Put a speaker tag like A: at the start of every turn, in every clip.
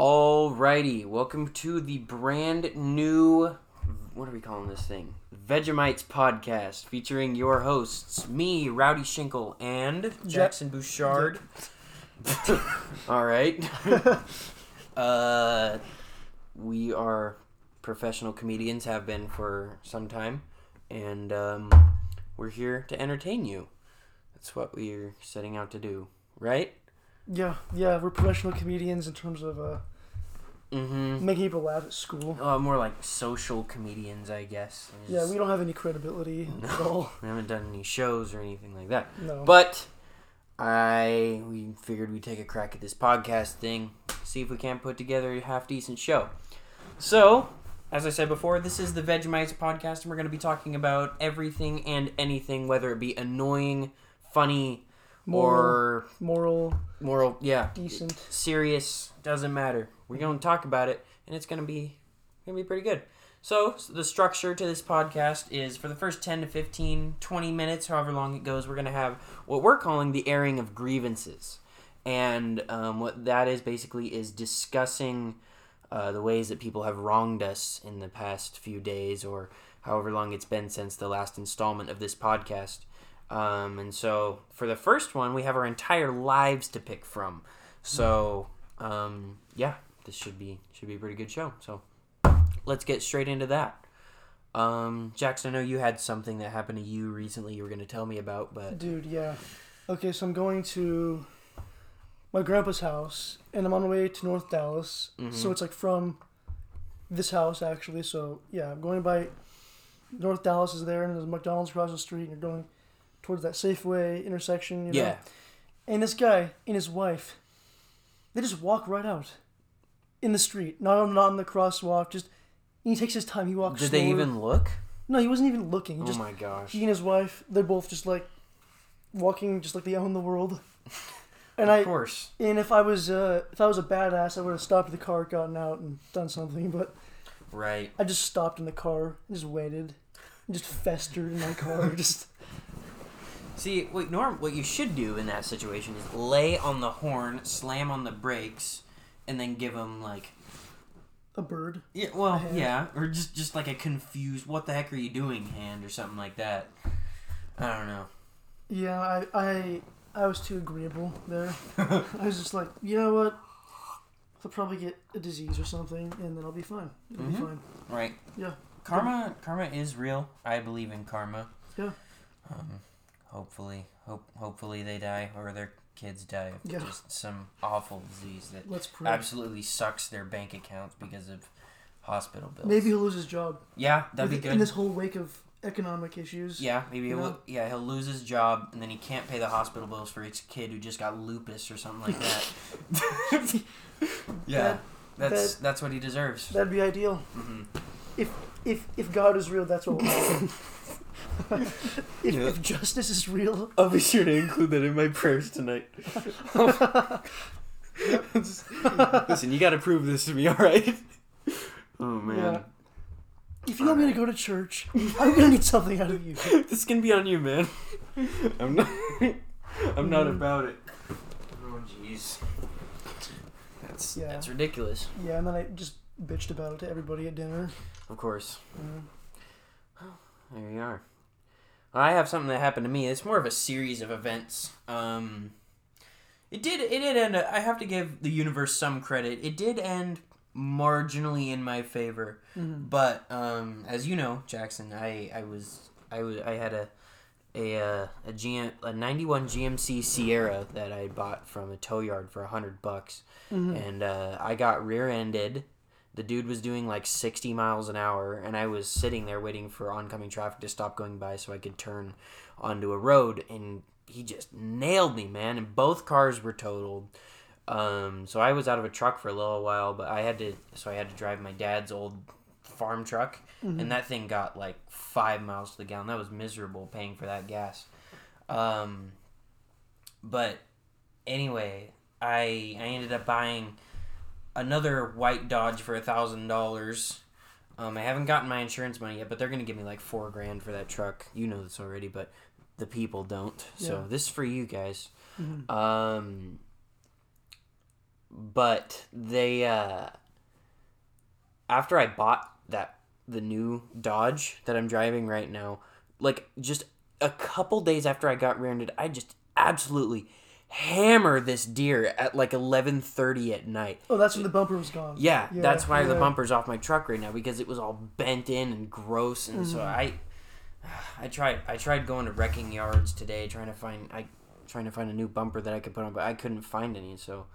A: Alrighty, welcome to the brand new. What are we calling this thing? Vegemites podcast, featuring your hosts, me, Rowdy Shinkle, and Jackson Bouchard. All right. uh, we are professional comedians, have been for some time, and um, we're here to entertain you. That's what we're setting out to do, right?
B: Yeah, yeah, we're professional comedians in terms of uh,
A: Mm-hmm.
B: making people laugh at school.
A: Uh, more like social comedians, I guess.
B: Yeah, we don't have any credibility at
A: No.
B: all.
A: We haven't done any shows or anything like that.
B: No.
A: But I we figured we'd take a crack at this podcast thing, see if we can't put together a half decent show. So, as I said before, this is the Vegemites podcast, and we're going to be talking about everything and anything, whether it be annoying, funny, or
B: moral,
A: moral. Yeah,
B: decent.
A: serious. Doesn't matter. We're going to talk about it, and it's going to be going to be pretty good. So, s- the structure to this podcast is for the first 10 to 15, 20 minutes, however long it goes, we're going to have what we're calling the airing of grievances. And um, what that is basically is discussing uh, the ways that people have wronged us in the past few days or however long it's been since the last installment of this podcast. Um, and so for the first one, we have our entire lives to pick from. So um, yeah, this should be should be a pretty good show. So let's get straight into that. Um, Jackson, I know you had something that happened to you recently. You were going to tell me about, but
B: Dude, yeah. Okay, so I'm going to my grandpa's house, and I'm on my way to North Dallas.
A: Mhm.
B: So it's like from this house, actually. So, yeah, I'm going by North Dallas is there, and there's McDonald's across the street, and you're going towards that Safeway intersection. You know?
A: yeah,
B: And this guy and his wife, they just walk right out in the street, not on, not on the crosswalk. Just he takes his time. He walks.
A: did they even look?
B: No, he wasn't even looking. He
A: Oh
B: just
A: my gosh!
B: he and his wife, they're both just like walking, just like they own the world. And I
A: Of course,
B: and if I was uh, if I was a badass, I would have stopped the car, gotten out, and done something. But
A: right?
B: I just stopped in the car, and just waited, and just festered in my car. Just
A: See, what Norm, what you should do in that situation is lay on the horn, slam on the brakes, and then give them like
B: a bird.
A: Yeah, well, yeah, or just just like a confused "What the heck are you doing?" hand or something like that. I don't know.
B: Yeah, I I I was too agreeable there. I was just like, you know what? I'll probably get a disease or something, and then I'll be fine. It'll
A: Mhm.
B: be fine.
A: Right.
B: Yeah.
A: Karma, karma is real. I believe in karma.
B: Yeah.
A: Um, hopefully, hope hopefully they die or their kids die of
B: Yeah.
A: just some awful disease that
B: Let's pray.
A: absolutely sucks their bank accounts because of hospital bills.
B: Maybe he'll lose his job.
A: Yeah, that'd be good.
B: In this whole wake of economic issues.
A: Yeah, maybe he'll
B: know?
A: yeah he'll lose his job and then he can't pay the hospital bills for his kid who just got lupus or something like that. yeah,
B: That-
A: that's that's what he deserves.
B: That'd be ideal.
A: hmm
B: If if if God is real, that's what if,
A: Yeah.
B: if justice is real,
A: I'll be sure to include that in my prayers tonight. Listen, you got to prove this to me, all right? Oh man,
B: Yeah. if you want me to go to church, I'm gonna need something out of you.
A: this can be on you, man. I'm not. I'm not
B: Mhm.
A: about it. Oh jeez, that's
B: Yeah.
A: that's ridiculous.
B: Yeah, and then I just bitched about it to everybody at dinner.
A: Of course.
B: Uh,
A: There you are. I have something that happened to me. It's more of a series of events. Um, it did. It did end. I have to give the universe some credit. It did end marginally in my favor.
B: mhm.
A: But um, as you know, Jackson, I, I was I was I had a a uh, a GM a ninety one GMC Sierra that I bought from a tow yard for a hundred bucks,
B: Mhm.
A: and uh, I got rear ended. The dude was doing like sixty miles an hour, and I was sitting there waiting for oncoming traffic to stop going by so I could turn onto a road, and he just nailed me, man. And both cars were totaled. Um, so I was out of a truck for a little while, but I had to so I had to drive my dad's old farm truck,
B: Mhm.
A: and that thing got like five miles to the gallon. That was miserable paying for that gas. Um, but anyway, I I ended up buying another white Dodge for a thousand dollars. Um, I haven't gotten my insurance money yet, but they're gonna give me like four grand for that truck. You know this already, but the people don't. So
B: Yeah.
A: this is for you guys.
B: Mhm.
A: Um, but they uh after I bought that the new Dodge that I'm driving right now, like just a couple days after I got rear-ended, I just absolutely hammer this deer at like 11:30 at night.
B: Oh, that's when the bumper was gone.
A: Yeah,
B: Yeah,
A: that's why the
B: yeah.
A: bumper's off my truck right now because it was all bent in and gross and
B: Mm-hmm.
A: so I I tried I tried going to wrecking yards today trying to find I trying to find a new bumper that I could put on but I couldn't find any so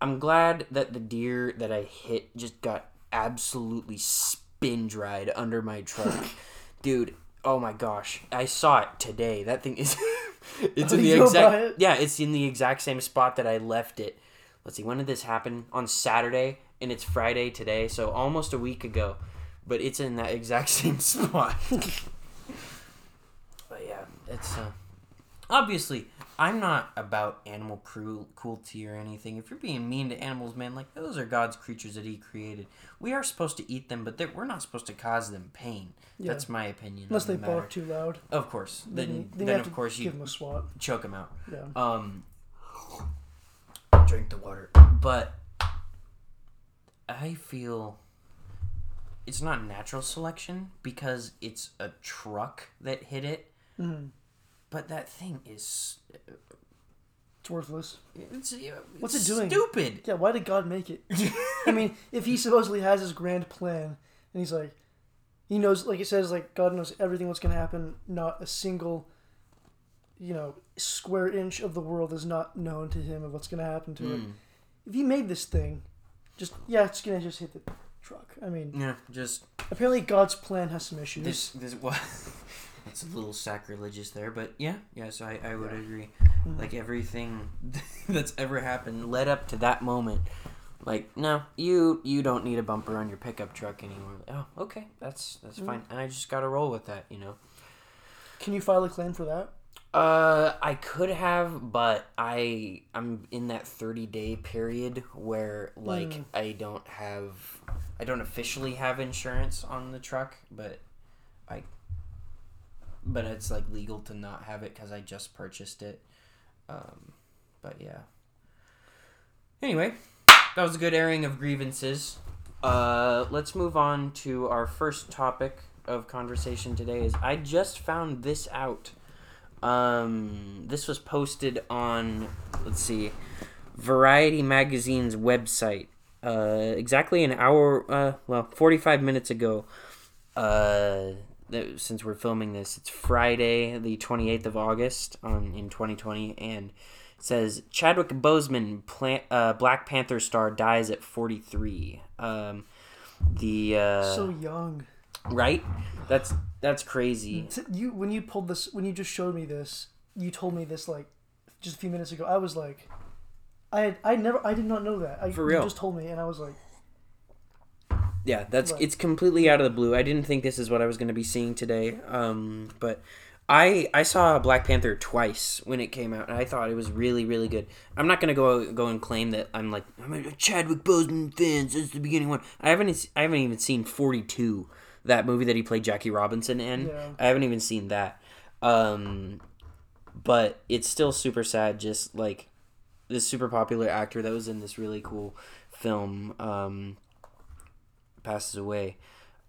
A: I'm glad that the deer that I hit just got absolutely spin dried under my truck. Dude, oh my gosh. I saw it today. That thing is it's in
B: Oh,
A: the
B: drove by
A: exact
B: it?
A: Yeah, it's in the exact same spot that I left it. Let's see, when did this happen? On Saturday and it's Friday today, so almost a week ago. But it's in that exact same spot. but yeah, it's uh obviously I'm not about animal cruel cruelty or anything. If you're being mean to animals, man, like those are God's creatures that He created. We are supposed to eat them, but we're not supposed to cause them pain.
B: Yeah.
A: That's my opinion.
B: Unless
A: on
B: they
A: the matter.
B: bark too loud.
A: Of course. Then,
B: you-
A: then,
B: you
A: of
B: to
A: course
B: give
A: you
B: them a swat.
A: choke them out.
B: Yeah.
A: Um, drink the water. But I feel it's not natural selection because it's a truck that hit it.
B: Mhm.
A: But that thing is
B: It's worthless.
A: it's,
B: What's
A: it's
B: it doing?
A: Stupid.
B: Yeah, why did God make it? I mean, if he supposedly has his grand plan, and he's like, he knows, like it says, like God knows everything what's going to happen. Not a single, you know, square inch of the world is not known to him of what's going to happen to it.
A: Mm.
B: If he made this thing, just yeah, it's going to just hit the truck. I mean,
A: Yeah, just
B: apparently God's plan has some issues.
A: this this well, it's a little sacrilegious there, but yeah, yes, I I would agree.
B: Mhm.
A: Like everything that's ever happened led up to that moment. Like no, you you don't need a bumper on your pickup truck anymore. Oh, okay, that's that's
B: Mm.
A: fine, and I just got to roll with that, you know.
B: Can you file a claim for that?
A: Uh, I could have, but I I'm in that 30 day period where like
B: Mm.
A: I don't have I don't officially have insurance on the truck, but I but it's like legal to not have it cuz I just purchased it. Um but yeah. Anyway, that was a good airing of grievances. Uh let's move on to our first topic of conversation today is I just found this out. Um, this was posted on, let's see, Variety Magazine's website. Uh, exactly an hour, uh, well, 45 minutes ago. Uh, since we're filming this, it's Friday, the 28th of August on in 2020, and it says Chadwick Boseman, plant, uh, Black Panther star, dies at 43. Um, the uh,
B: so young.
A: right, that's that's crazy.
B: You when you pulled this when you just showed me this, you told me this like just a few minutes ago. I was like, I had, I never I did not know that. I,
A: For real.
B: You just told me, and I was like,
A: Yeah, that's
B: Right.
A: it's completely out of the blue. I didn't think this is what I was going to be seeing today. Um, but I I saw Black Panther twice when it came out, and I thought it was really really good. I'm not going to go go and claim that I'm like I'm a Chadwick Boseman fan since the beginning one. I haven't I haven't even seen 42, that movie that he played Jackie Robinson in.
B: Yeah.
A: I haven't even seen that. Um, but it's still super sad. Just like this super popular actor that was in this really cool film. Um, passes away.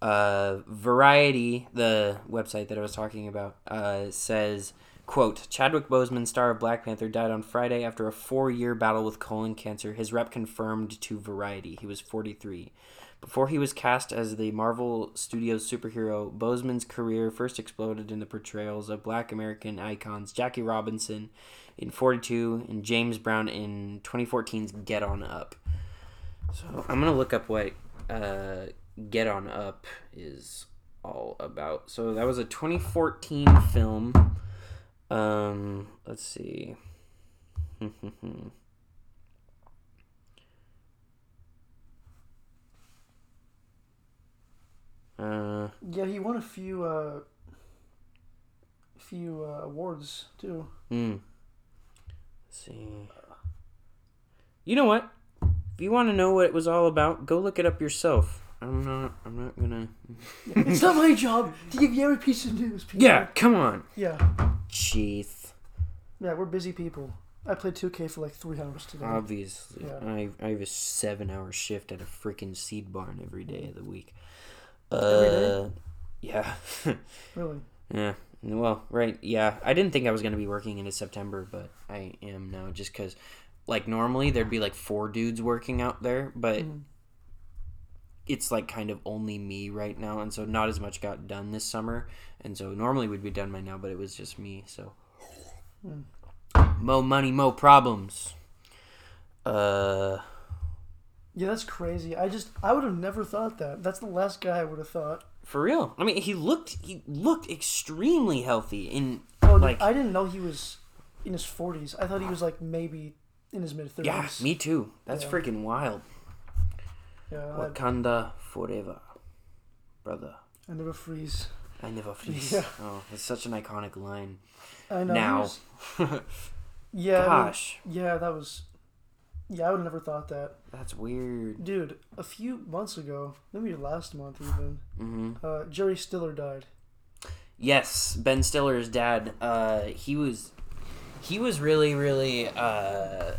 A: Uh, Variety, the website that I was talking about, uh, says, quote, Chadwick Boseman, star of Black Panther, died on Friday after a four-year battle with colon cancer. His rep confirmed to Variety. He was 43. Before he was cast as the Marvel Studios superhero, Boseman's career first exploded in the portrayals of black American icons Jackie Robinson in 42 and James Brown in 2014's Get On Up. So I'm gonna look up what uh, Get On Up is all about. So that was a 2014 film. Um, let's see. uh,
B: yeah, he won a few uh, few uh, awards too.
A: hmm. Let's see. You know what? If you want to know what it was all about, go look it up yourself. I'm not. I'm not gonna.
B: it's not my job to give you every piece of news. People.
A: Yeah, come on.
B: yeah,
A: Jeez.
B: yeah. We're busy people. I played 2K for like three hours today.
A: Obviously,
B: Yeah.
A: I I have a seven hour shift at a freaking seed barn every day of the week. Uh,
B: Every day?
A: yeah,
B: really?
A: yeah. Well, right, yeah. I didn't think I was gonna be working into September, but I am now. Just because, like, normally there'd be like four dudes working out there, but
B: Mhm.
A: it's like kind of only me right now, and so not as much got done this summer, and so normally we'd be done by now, but it was just me. So,
B: Hmm.
A: mo money, mo problems. Uh.
B: Yeah, that's crazy. I just I would have never thought that. That's the last guy I would have thought.
A: For real. I mean, he looked he looked extremely healthy in
B: Oh,
A: like
B: I didn't know he was in his 40s. I thought he was like maybe in his mid 30s.
A: yeah, me too. That's
B: Yeah.
A: freaking wild.
B: Yeah,
A: Wakanda forever, brother.
B: I never freeze.
A: I never freeze.
B: Yeah.
A: Oh, it's such an iconic line.
B: I know.
A: Now.
B: was- yeah. I mean,
A: Gosh,
B: yeah, that was. Yeah, I would have never thought that,
A: that's weird.
B: dude. A few months ago, maybe last month even,
A: hmm
B: uh, Jerry Stiller died.
A: Yes, Ben Stiller's dad. Uh, he was, he was really, really. Uh,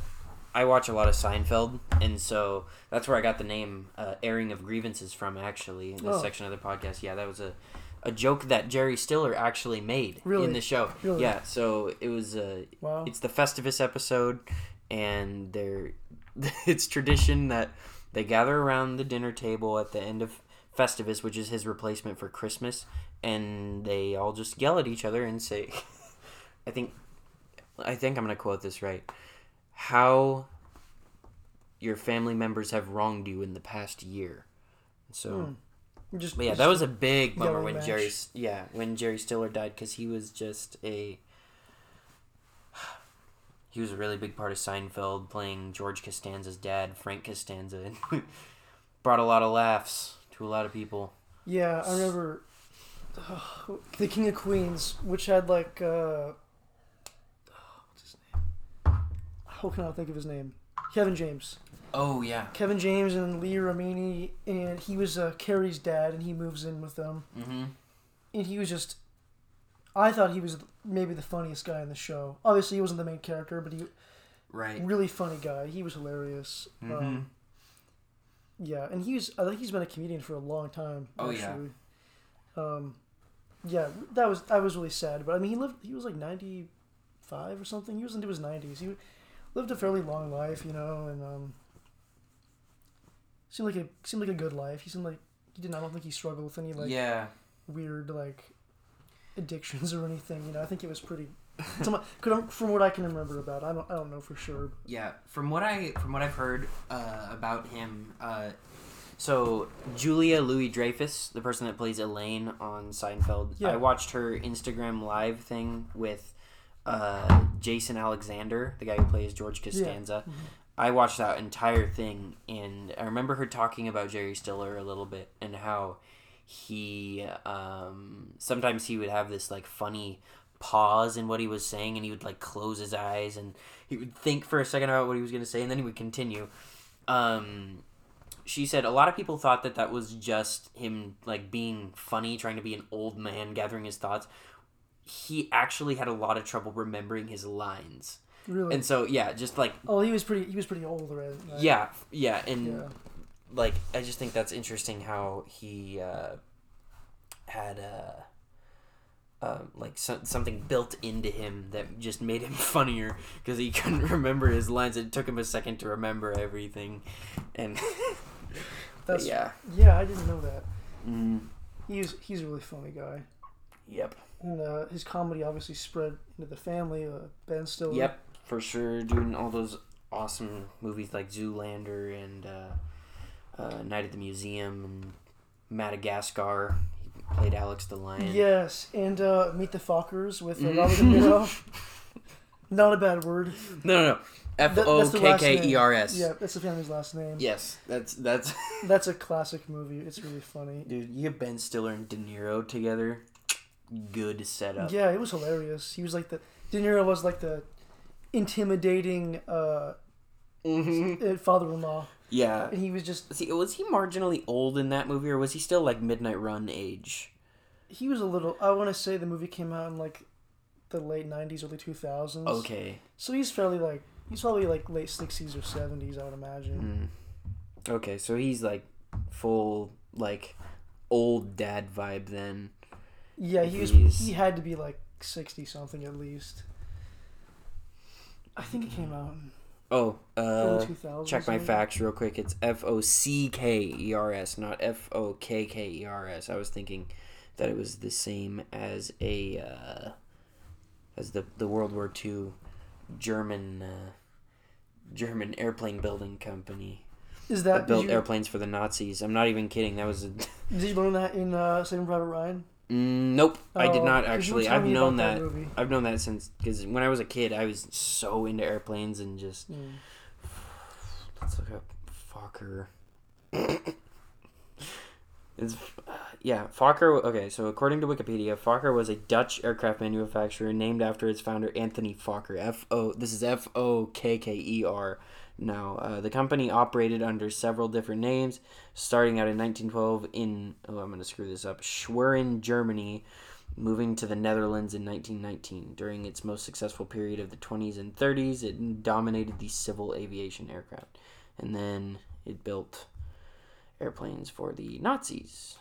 A: I watch a lot of Seinfeld, and so that's where I got the name uh, "airing of grievances" from. Actually, in this
B: Oh.
A: section of the podcast, yeah, that was a, a joke that Jerry Stiller actually made
B: Really?
A: in the show.
B: Really?
A: Yeah, so it was. Uh,
B: Wow.
A: it's the Festivus episode, and they're it's tradition that they gather around the dinner table at the end of Festivus, which is his replacement for Christmas, and they all just yell at each other and say, "I think, I think I'm gonna quote this right. How your family members have wronged you in the past year." So.
B: Hmm. Just,
A: yeah,
B: just-
A: that was a big bummer when
B: match.
A: Jerry, yeah, when Jerry Stiller died because he was just a, he was a really big part of Seinfeld, playing George Costanza's dad, Frank Costanza, and brought a lot of laughs to a lot of people.
B: Yeah, I remember the King of Queens, which had like uh, How can I think of his name? Kevin James.
A: Oh yeah.
B: Kevin James and Leah Remini, and he was uh, Carrie's dad, and he moves in with them,
A: Mm-hmm.
B: and he was just. I thought he was maybe the funniest guy in the show. Obviously, he wasn't the main character, but he
A: Right.
B: really funny guy. He was hilarious.
A: Mhm.
B: Um, yeah, and he's I think he's been a comedian for a long time.
A: Oh, yeah.
B: Um, yeah, that was that was really sad. But I mean, he lived. He was like ninety five or something. He was into his nineties. He lived a fairly long life, you know, and um, seemed like a seemed like a good life. He seemed like he didn't. I don't think he struggled with any like
A: yeah.
B: weird like addictions or anything. You know, I think it was pretty. From what I can remember about, it. I don't. I don't know for sure.
A: Yeah, from what I from what I've heard uh, about him, uh, so Julia Louis Dreyfus, the person that plays Elaine on Seinfeld,
B: Yeah.
A: I watched her Instagram live thing with uh, Jason Alexander, the guy who plays George Costanza.
B: Mhm.
A: I watched that entire thing, and I remember her talking about Jerry Stiller a little bit and how he um, sometimes he would have this like funny pause in what he was saying, and he would like close his eyes and he would think for a second about what he was going to say, and then he would continue. Um, she said a lot of people thought that that was just him like being funny, trying to be an old man, gathering his thoughts. He actually had a lot of trouble remembering his lines.
B: Really.
A: And so yeah, just like
B: Oh, he was pretty. He was pretty old, right?
A: Yeah, yeah, and
B: Yeah.
A: like I just think that's interesting how he uh, had uh, uh, like so- something built into him that just made him funnier because he couldn't remember his lines. It took him a second to remember everything, and
B: That's
A: yeah,
B: yeah. I didn't know that.
A: mm,
B: He's he's a really funny guy,
A: yep,
B: and uh, his comedy obviously spread into the family. Uh, ben Stiller.
A: yep, for sure. Doing all those awesome movies like Zoolander and uh, uh, Night at the Museum and Madagascar. He played Alex the Lion.
B: Yes, and uh, Meet the Fockers with uh. Robert De Niro. Not a bad word.
A: No, no, no. F O K K. E R S.
B: Yeah, that's the family's last name.
A: Yes, that's that's.
B: That's a classic movie. It's really funny.
A: Dude, you get Ben Stiller and De Niro together. Good setup.
B: Yeah, it was hilarious. He was like the De Niro was like the intimidating uh,
A: Mm-hmm.
B: uh, father-in-law,
A: Yeah.
B: and he was just
A: See, was he marginally old in that movie, or was he still like Midnight Run age?
B: he was a little. I want to say the movie came out in like the late '90s, early 2000s.
A: Okay.
B: So he's fairly like he's probably like late 60s or 70s, I would imagine.
A: Mm. Okay, so he's like full like old dad vibe then.
B: Yeah, he was.
A: He's-
B: He had to be like 60 something at least. I think it came out in
A: Oh, uh
B: 2000s.
A: check my facts real quick. It's F O C K E R S, not F O K K E R S. I was thinking that it was the same as a uh, as the the World War II German uh, German airplane building company
B: Is
A: that
B: that
A: built
B: you,
A: airplanes for the Nazis. I'm not even kidding. That was a
B: did you learn that in uh, Saving Private Ryan?
A: Mm, nope, I did
B: Oh,
A: not
B: 'cause you were
A: actually. I've known
B: about
A: that. I've known that since because when I was a kid, I was so into airplanes and just
B: Mm.
A: let's look up Fokker. it's uh, yeah, Fokker. Okay, so according to Wikipedia, Fokker was a Dutch aircraft manufacturer named after its founder Anthony Fokker. F O. This is F O K K E R. Now, uh, the company operated under several different names, starting out in 1912 in oh, I'm gonna screw this up, Schwerin, Germany, moving to the Netherlands in 1919. During its most successful period of the 20s and 30s, it dominated the civil aviation aircraft, and then it built airplanes for the Nazis.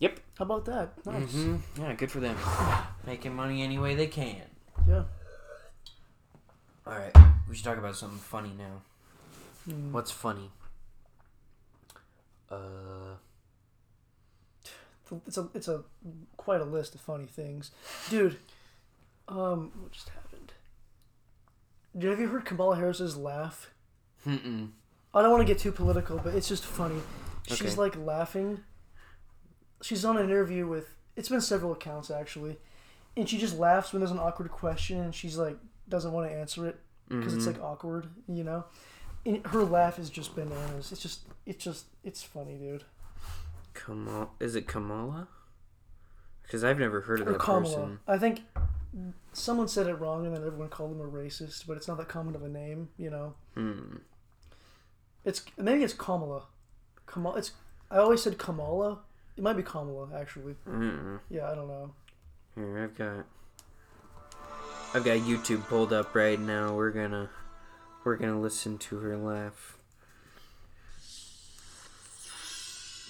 A: Yep.
B: How about that? Nice.
A: hmm Yeah, good for them. Making money any way they can.
B: Yeah.
A: All right, we should talk about something funny now.
B: Mm.
A: What's funny? Uh,
B: It's a it's a quite a list of funny things, dude. Um, what just happened? Dude, have you heard Kamala Harris's laugh?
A: mm
B: I don't want to get too political, but it's just funny. She's
A: Okay.
B: like laughing. She's on an interview with. It's been several accounts actually, and she just laughs when there's an awkward question, and she's like doesn't want to answer it because it's
A: Mhm.
B: like awkward, you know. And her laugh is just bananas. It's just it's just it's funny, dude.
A: Kamal, is it Kamala? Because I've never heard of
B: Or
A: that
B: Kamala.
A: person.
B: I think someone said it wrong, and then everyone called him a racist. But it's not that common of a name, you know.
A: Hmm.
B: It's maybe it's Kamala. Kamala. It's I always said Kamala. It might be Kamala actually.
A: Mm-mm.
B: Yeah, I don't know.
A: Here I've got. I've got YouTube pulled up right now. We're gonna, we're gonna listen to her laugh.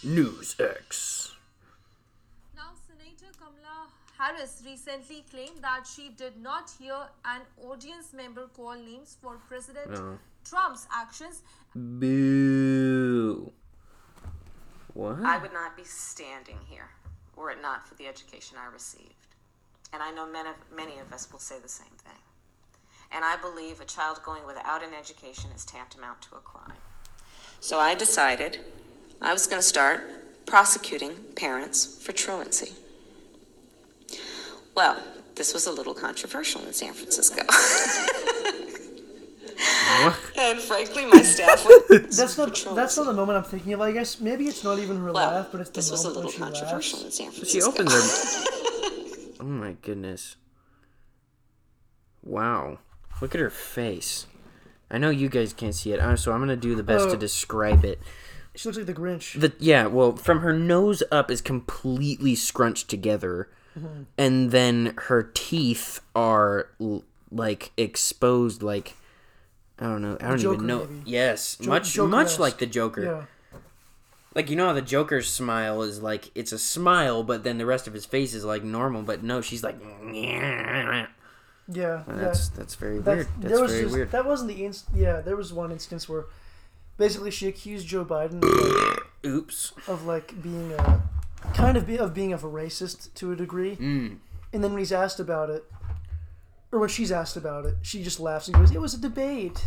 A: News X.
C: Now, Senator Kamala Harris recently claimed that she did not hear an audience member call names for President
A: No.
C: Trump's actions
A: Boo. What?
D: I would not be standing here were it not for the education I received. And I know many of, many of us will say the same thing. And I believe a child going without an education is tantamount to a crime. So I decided I was going to start prosecuting parents for truancy. Well, this was a little controversial in San Francisco. and frankly, my staff would.
B: That's not that's not the moment I'm thinking of. I guess maybe it's not even her
D: Well,
B: laugh, but it's the
D: this was a
B: moment
D: little
B: when she
D: controversial
B: laughs.
D: in San Francisco.
A: She opens her. oh my goodness. Wow. Look at her face. I know you guys can't see it, uh, so I'm gonna do the best to
B: Oh.
A: describe it.
B: She looks like the Grinch.
A: The yeah, well, from her nose up is completely scrunched together, and then her teeth are l- like exposed, like I don't know, I don't
B: Joker,
A: even know.
B: maybe.
A: Yes,
B: Jo-
A: much much like the Joker.
B: Yeah,
A: Like you know how the Joker's smile is like it's a smile, but then the rest of his face is like normal. But no, she's like.
B: yeah. yeah.
A: That's that's very
B: That's-
A: weird. That's
B: there was
A: very
B: just,
A: weird.
B: That wasn't the inst- Yeah, there was one instance where basically she accused Joe Biden of like,
A: Oops.
B: of, like being a kind of be, of being of a racist to a degree,
A: Mm.
B: and then when he's asked about it, or when she's asked about it, she just laughs and goes, "It was a debate."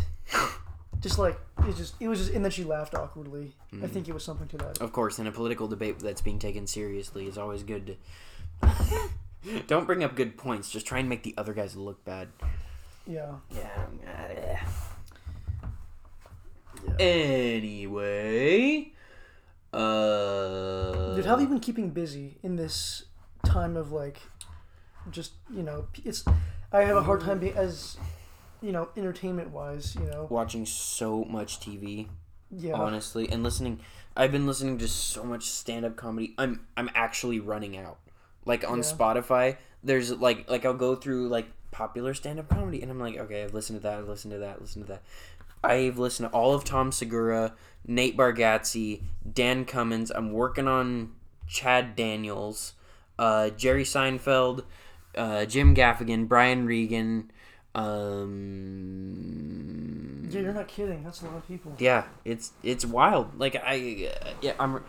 B: Just like it just it was just, and then she laughed awkwardly. I
A: Mm.
B: think it was something to that.
A: Of course, in a political debate that's being taken seriously, is always good to. Don't bring up good points. Just try and make the other guys look bad.
B: Yeah.
A: Yeah. Anyway, uh,
B: Dude, how have you been keeping busy in this time of like, just you know, it's. I have a hard time being as, you know, entertainment wise. You know,
A: watching so much TV,
B: yeah.
A: honestly, and listening. I've been listening to so much stand-up comedy. I'm I'm actually running out. Like on
B: Yeah.
A: Spotify, there's like like I'll go through like popular stand up comedy and I'm like, okay, I've listened to that, I've listened to that, listened to that. I've listened to all of Tom Segura, Nate Bargatze, Dan Cummins. I'm working on Chad Daniels, uh, Jerry Seinfeld, uh, Jim Gaffigan, Brian Regan. Um,
B: Yeah, you're not kidding. That's a lot of people.
A: yeah, it's it's wild. Like I, uh, yeah, I'm. uh,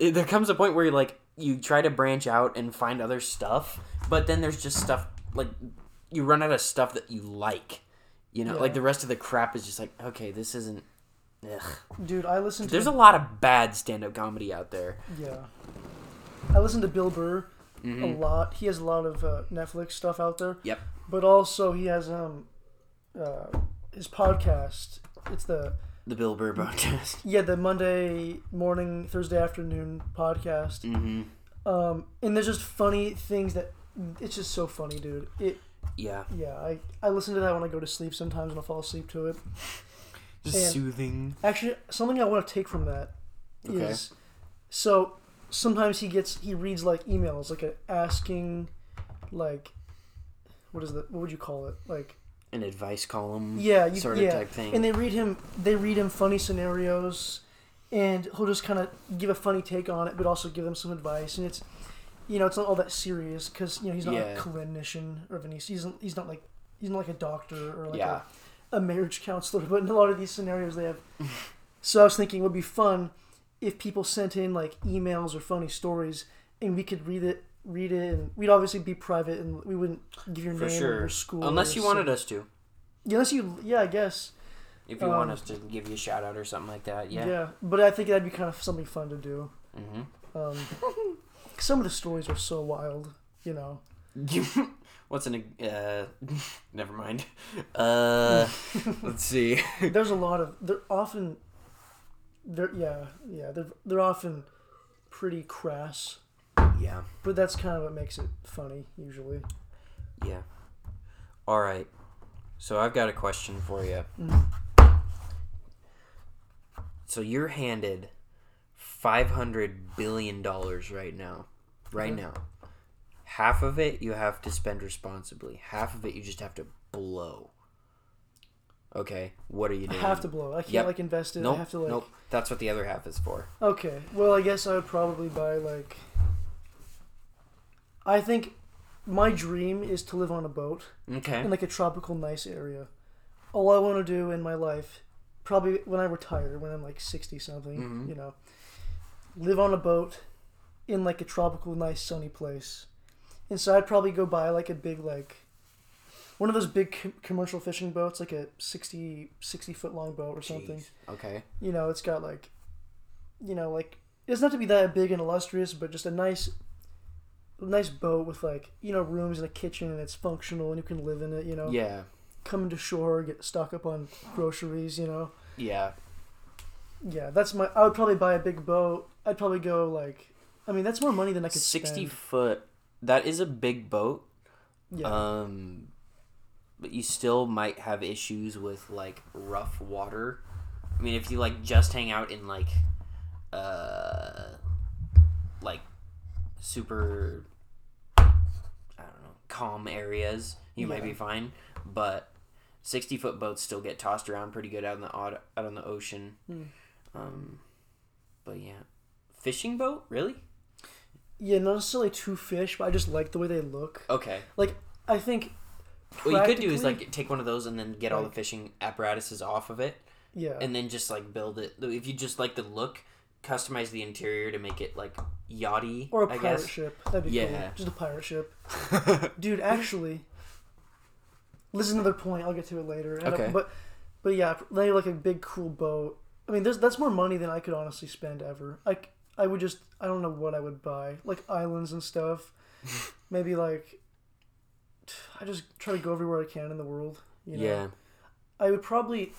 A: There comes a point where you like you try to branch out and find other stuff, but then there's just stuff like you run out of stuff that you like. You know, like the rest of the crap is just like okay, this isn't. Ugh.
B: Dude, I listen. to
A: There's a lot of bad stand-up comedy out there.
B: yeah. I listen to Bill Burr a
A: Mhm.
B: lot. He has a lot of uh, Netflix stuff out there.
A: Yep.
B: But also he has um uh, his podcast. It's the
A: The Bill Burr podcast.
B: yeah the Monday morning Thursday afternoon podcast.
A: Mm-hmm.
B: Um, and there's just funny things that it's just so funny, dude. It
A: Yeah.
B: yeah I I listen to that when I go to sleep sometimes and I'll fall asleep to it.
A: Just
B: And-
A: soothing.
B: Actually, something I want to take from that is
A: Okay.
B: so sometimes he gets he reads like emails like a asking like what is that what would you call it like
A: An advice column.
B: yeah you,
A: Sort
B: yeah
A: of type thing.
B: and they read him they read him funny scenarios and he'll just kind of give a funny take on it but also give them some advice and it's you know it's not all that serious because you know he's not
A: Yeah.
B: a clinician or any he's, he's not like he's not like a doctor or like
A: Yeah.
B: a, a marriage counselor but in a lot of these scenarios they have so i was thinking it would be fun if people sent in like emails or funny stories and we could read it read it and we'd obviously be private and we wouldn't give your
A: For
B: name or
A: sure.
B: your school
A: Unless you wanted us to.
B: unless you yeah i guess
A: If you want
B: Um,
A: us to give you a shout out or something like that.
B: yeah.
A: Yeah.
B: but i think that'd be kind of something fun to do
A: hmm
B: um, some of the stories are so wild you know
A: What's an uh? never mind. Uh, let's see.
B: there's a lot of they're often they're yeah yeah they're, they're often pretty crass
A: Yeah,
B: but that's kind of what makes it funny usually
A: yeah. All right. So I've got a question for you.
B: Mhm.
A: So you're handed five hundred billion dollars right now. Right
B: Okay.
A: now. Half of it you have to spend responsibly. Half of it you just have to blow. Okay, what are you doing?
B: i have to blow i can't
A: Yep.
B: like invest it
A: Nope.
B: i have to like
A: Nope. That's what the other half is for.
B: okay well i guess i would probably buy like i think my dream is to live on a boat
A: Okay.
B: in like a tropical nice area all i want to do in my life probably when i retire when i'm like 60 something
A: Mhm.
B: you know live on a boat in like a tropical nice sunny place and so i'd probably go buy like a big like one of those big com- commercial fishing boats like a 60 60 foot long boat or something
A: Jeez. Okay.
B: you know it's got like you know like it doesn't have to be that big and illustrious but just a nice nice boat with like you know rooms and a kitchen and it's functional and you can live in it you know
A: Yeah.
B: come to shore get stock up on groceries you know
A: Yeah.
B: yeah that's my i would probably buy a big boat i'd probably go like i mean that's more money than i could
A: 60
B: spend.
A: foot that is a big boat
B: yeah
A: um but you still might have issues with like rough water i mean if you like just hang out in like uh like super i don't know calm areas you might be fine but 60 foot boats still get tossed around pretty good out in the out, on the ocean.
B: Hmm.
A: um but yeah. Fishing boat? Really?
B: Yeah not necessarily two fish but i just like the way they look.
A: Okay.
B: Like i think
A: What you could do is like take one of those and then get all the fishing apparatuses off of it,
B: yeah.
A: and then just like build it. If you just like the look, customize the interior to make it like yachty.
B: or a
A: I
B: pirate
A: guess.
B: ship. That'd be
A: Yeah.
B: cool just a pirate ship. Dude actually this is another point. I'll get to it later. I don't- uh,
A: Okay.
B: but but yeah they like a big cool boat. I mean there's that's more money than i could honestly spend ever. Like i would just i don't know what i would buy. Like islands and stuff. Maybe like i just try to go everywhere i can in the world you know?
A: Yeah,
B: i would probably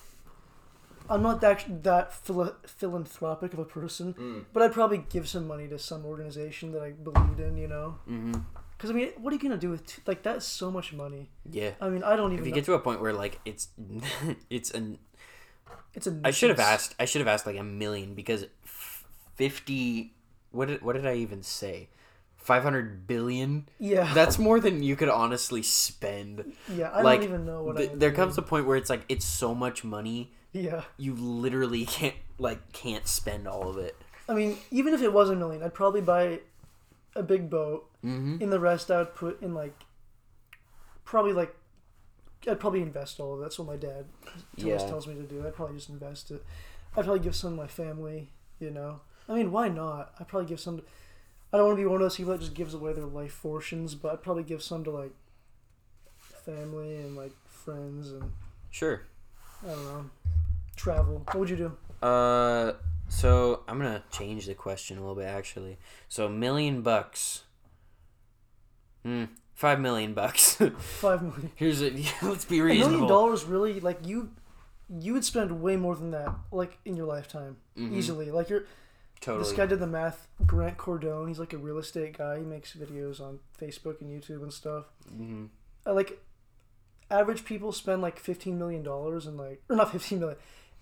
B: i'm not that that phila- philanthropic of a person
A: Mm.
B: but i'd probably give some money to some organization that i believed in you know
A: hmm
B: because I mean, what are you gonna do with t- like that's so much money?
A: yeah.
B: I mean, I don't even.
A: If you
B: know.
A: get to a point where like it's it's an
B: it's a.
A: I should have asked I should have asked like a million because f- fifty what did what did I even say 500 billion.
B: Yeah.
A: That's more than you could honestly spend.
B: yeah. I
A: like,
B: don't even know what
A: th- there
B: do.
A: comes a point where it's like it's so much money
B: Yeah.
A: you literally can't like can't spend all of it.
B: I mean, even if it was a million, I'd probably buy a big boat.
A: Mm-hmm.
B: In the rest, I would put in like probably like I'd probably invest all of it. That's what my dad always
A: Yeah.
B: tells me to do. I'd probably just invest it. I'd probably give some to my family. You know, I mean, why not? I'd probably give some. To, I don't want to be one of those people that just gives away their life fortunes, but I'd probably give some to like family and like friends and
A: Sure.
B: I don't know, travel. What would you do?
A: Uh, so I'm gonna change the question a little bit actually. So a million bucks. Hmm. Five million bucks.
B: Five million.
A: Here's it. Let's be reasonable.
B: A million dollars really like you you would spend way more than that like in your lifetime
A: Mhm.
B: easily like you're
A: Totally.
B: this guy did the math grant cardone he's like a real estate guy he makes videos on facebook and youtube and stuff
A: hmm
B: uh, like average people spend like 15 million dollars and like or not 15 million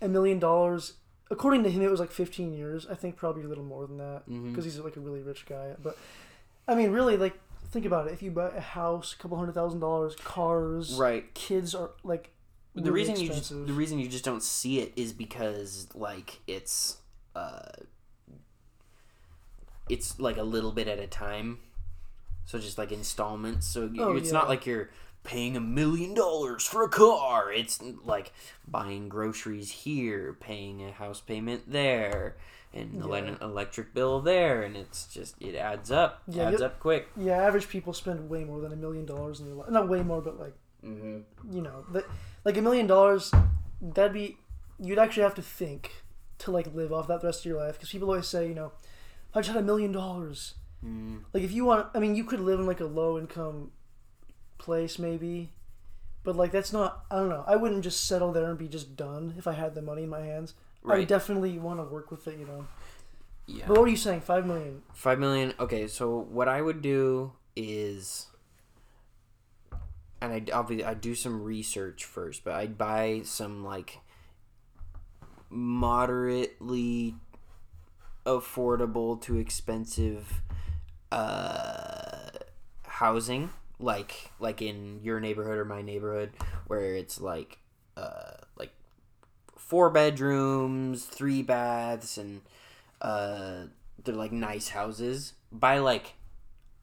B: a million dollars. According to him it was like 15 years. I think probably a little more than that because he's like a really rich guy. But i mean really like think about it. If you buy a house a couple hundred thousand dollars cars
A: Right.
B: kids are like
A: the
B: really
A: reason you just, the reason you just don't see it is because like it's uh it's like a little bit at a time. So just like installments. So
B: Oh,
A: it's
B: yeah.
A: not like you're paying a million dollars for a car it's like buying groceries here paying a house payment there and
B: Yeah.
A: an electric bill there and it's just it adds up
B: Yeah,
A: adds up quick
B: Yeah, average people spend way more than a million dollars in their life. Not way more, but like
A: mm-hmm.
B: you know, like a million dollars, that'd be you'd actually have to think to like live off that the rest of your life. Because people always say, you know, I just had a million dollars.
A: mm
B: Like if you want, I mean, you could live in like a low income place maybe, but like that's not. I don't know. I wouldn't just settle there and be just done if I had the money in my hands. I
A: Right.
B: would definitely want to work with it, you know.
A: yeah
B: But what are you saying? Five million.
A: Five million. Okay, so what I would do is, and I obviously I do some research first, but I'd buy some like moderately affordable to expensive uh housing like like in your neighborhood or my neighborhood where it's like uh like four bedrooms three baths and uh they're like nice houses buy like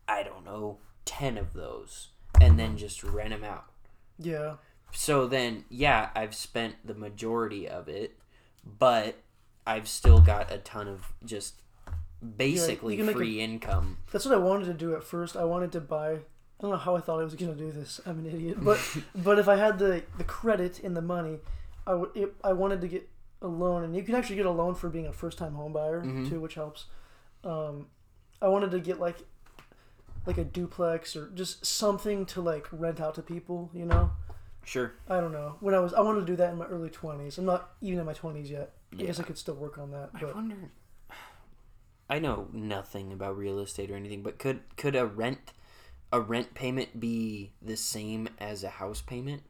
A: i don't know 10 of those and then just rent them out
B: Yeah.
A: so then yeah i've spent the majority of it but i've still got a ton of just basically
B: can make a-
A: free income
B: That's what I wanted to do at first. I wanted to buy. I don't know how I thought I was gonna do this. I'm an idiot, but but if I had the the credit and the money, I would. It, I wanted to get a loan, and you can actually get a loan for being a first time home buyer
A: Mhm.
B: too, which helps. Um, I wanted to get like like a duplex or just something to like rent out to people. You know,
A: sure
B: I don't know. When I was, I wanted to do that in my early twenties. I'm not even in my twenties yet. I guess I could still work on that.
A: i wonder i know nothing about real estate or anything but could could a rent a rent payment be the same as a house payment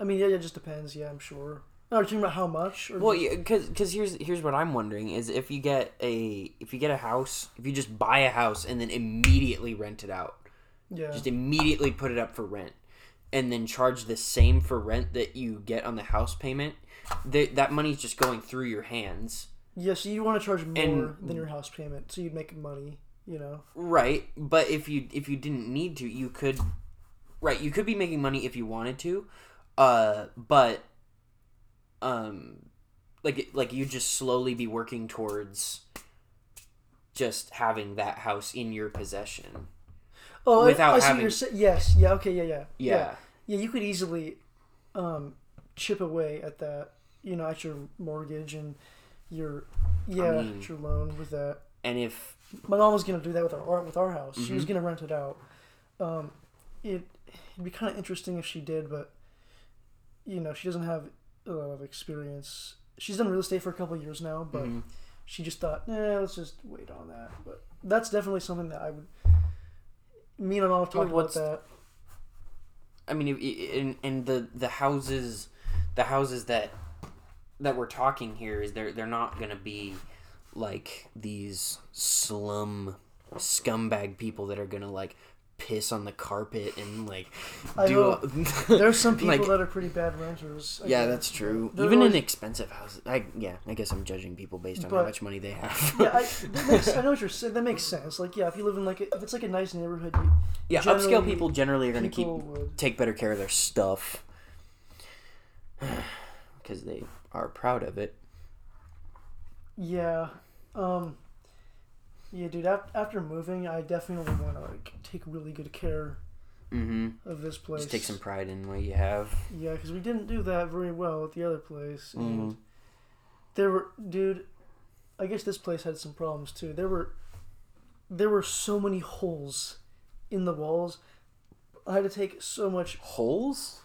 B: I mean, yeah, it just depends. Yeah, I'm sure. Oh, are you talking about how much? Or
A: Well,
B: just-
A: yeah, because cause here's here's what I'm wondering is if you get a if you get a house if you just buy a house and then immediately rent it out
B: yeah.
A: just immediately put it up for rent and then charge the same for rent that you get on the house payment that that money's just going through your hands
B: Yeah, so you want to charge more
A: And-
B: than your house payment, so you'd make money. You know.
A: right but if you if you didn't need to you could right you could be making money if you wanted to uh but um like like you just slowly be working towards just having that house in your possession
B: Oh,
A: Without
B: I, I see
A: having-
B: you're. Yes. Yeah. Okay. Yeah. Yeah.
A: yeah
B: Yeah. You could easily um, chip away at that. You know, at your mortgage and your yeah,
A: mean-
B: at your loan with that.
A: and if
B: My mom was gonna do that with our with our house. She
A: Mm-hmm.
B: was gonna rent it out. Um, it it'd be kind of interesting if she did, but you know, she doesn't have a lot of experience. She's done real estate for a couple of years now, but
A: Mhm.
B: she just thought, nah, let's just wait on that. But that's definitely something that I would. Me and my mom have talked about that.
A: I mean, and and the the houses, the houses that that we're talking here is they're they're not gonna be like these slum scumbag people that are gonna like piss on the carpet and like
B: I
A: do.
B: There's some people
A: like,
B: that are pretty bad renters. I
A: yeah,
B: guess.
A: that's true.
B: They're
A: Even
B: always-
A: in expensive houses, I yeah, I guess I'm judging people based on how much money they have.
B: yeah, I, that makes, I know what you're saying. That makes sense. Like, yeah, if you live in like a, if it's like a nice neighborhood, you,
A: yeah, upscale people generally are gonna keep
B: would.
A: take better care of their stuff because they are proud of it.
B: Yeah, um, yeah, dude. Af- after moving, I definitely want to like take really good care
A: Mm-hmm.
B: of this place.
A: Just take some pride in what you have.
B: Yeah, because we didn't do that very well at the other place. And
A: Mhm.
B: there were, dude. I guess this place had some problems too. There were, there were so many holes in the walls. I had to take so much,
A: Holes?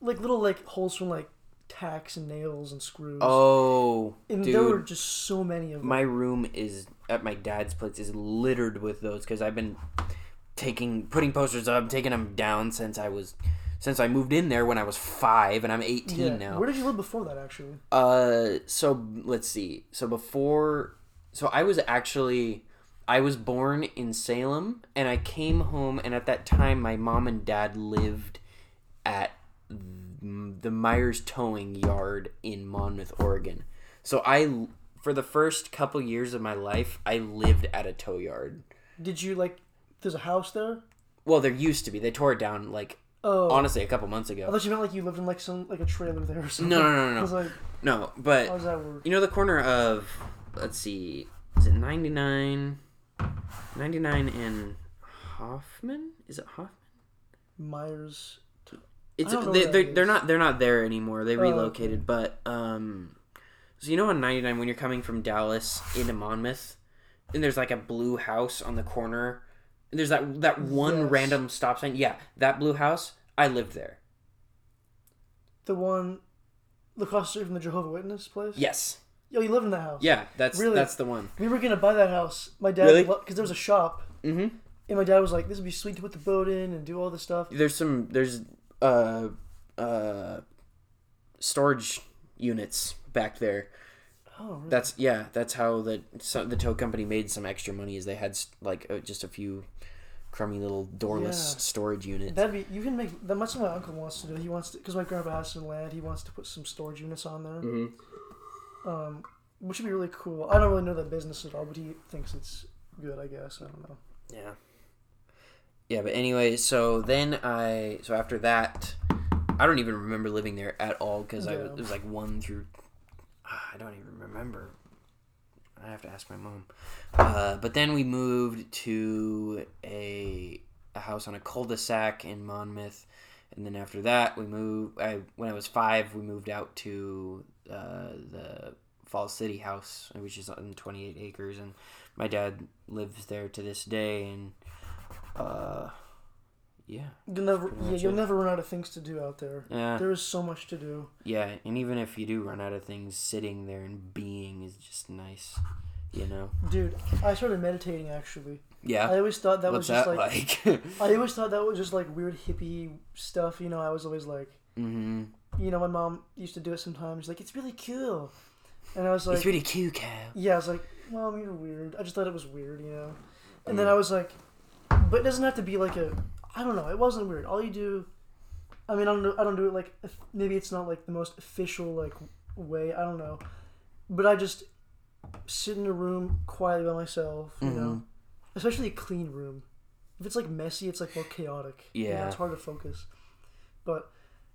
B: like little like holes from like tacks and nails and screws.
A: Oh,
B: and
A: dude.
B: there were just so many of them.
A: my room is at my dad's place is littered with those because I've been taking putting posters up, taking them down since I was since I moved in there when I was five, and I'm 18
B: yeah.
A: now.
B: Where did you live before that? Actually,
A: Uh, so let's see. So before, so I was actually, I was born in Salem, and I came home, and at that time, my mom and dad lived at the Myers Towing Yard in Monmouth, Oregon. So I, for the first couple years of my life, I lived at a tow yard.
B: did you like? There's a house there.
A: Well, there used to be. They tore it down like
B: Oh,
A: honestly a couple months ago.
B: I thought you meant like you lived in like some like a trailer there or something.
A: No, no, no, no,
B: I was
A: no.
B: like,
A: No, but
B: how does that work?
A: You know the corner of let's see, is it 99 99 in Hoffman? Is it Hoffman?
B: Myers.
A: It's they,
B: where
A: they're, they're not they're not there anymore. They
B: Oh, okay.
A: relocated, but um so you know on 99 when you're coming from Dallas into Monmouth and there's like a blue house on the corner and there's that that one
B: Yes.
A: random stop sign. Yeah, that blue house, I lived there.
B: The one across the street from the Jehovah Witness place.
A: Yes.
B: Yo, you lived in that house.
A: Yeah, that's
B: Really?
A: that's the one.
B: We were gonna buy that house. My dad,
A: Really?
B: because there was a shop,
A: Mhm.
B: and my dad was like, "This would be sweet to put the boat in and do all this stuff."
A: there's some there's uh uh storage units back there
B: Oh, really?
A: that's yeah that's how the so the tow company made some extra money is they had like uh, just a few crummy little doorless
B: Yeah.
A: storage units
B: That'd be you can make that. Much Of my uncle wants to do. He wants to because my grandpa has some land. He wants to put some storage units on there,
A: Mhm.
B: um, which would be really cool. I don't really know that business at all, but he thinks it's good. I guess I don't know.
A: yeah yeah but anyway so then i so after that i don't even remember living there at all because i was, it was like one through ah, i don't even remember. I have to ask my mom. Uh, but then we moved to a, a house on a cul-de-sac in monmouth and then after that we moved I, when i was five we moved out to uh, the falls city house which is on 28 acres and my dad lives there to this day and uh yeah
B: You'll never, yeah, you'll
A: it.
B: never run out of things to do out there.
A: yeah
B: There is so much to do.
A: yeah and even if you do run out of things sitting there and being is just nice you know
B: Dude, I started meditating actually.
A: yeah
B: I always thought that
A: what's
B: was just
A: that
B: like,
A: like,
B: I always thought that was just like weird hippie stuff. You know, I was always like,
A: mm-hmm.
B: you know, my mom used to do it sometimes. Like, it's really cool, and I was like,
A: it's really cute cow
B: yeah, I was like, mom, you're weird. I just thought it was weird, you know. And then
A: Mm.
B: I was like, but it doesn't have to be like a, I don't know. It wasn't weird. All you do, I mean, I don't, do, I don't do it like maybe it's not like the most official like way. I don't know, but I just sit in a room quietly by myself, you know,
A: Mhm.
B: especially a clean room. If it's like messy, it's like more chaotic. You know,
A: Yeah.
B: it's hard to focus. But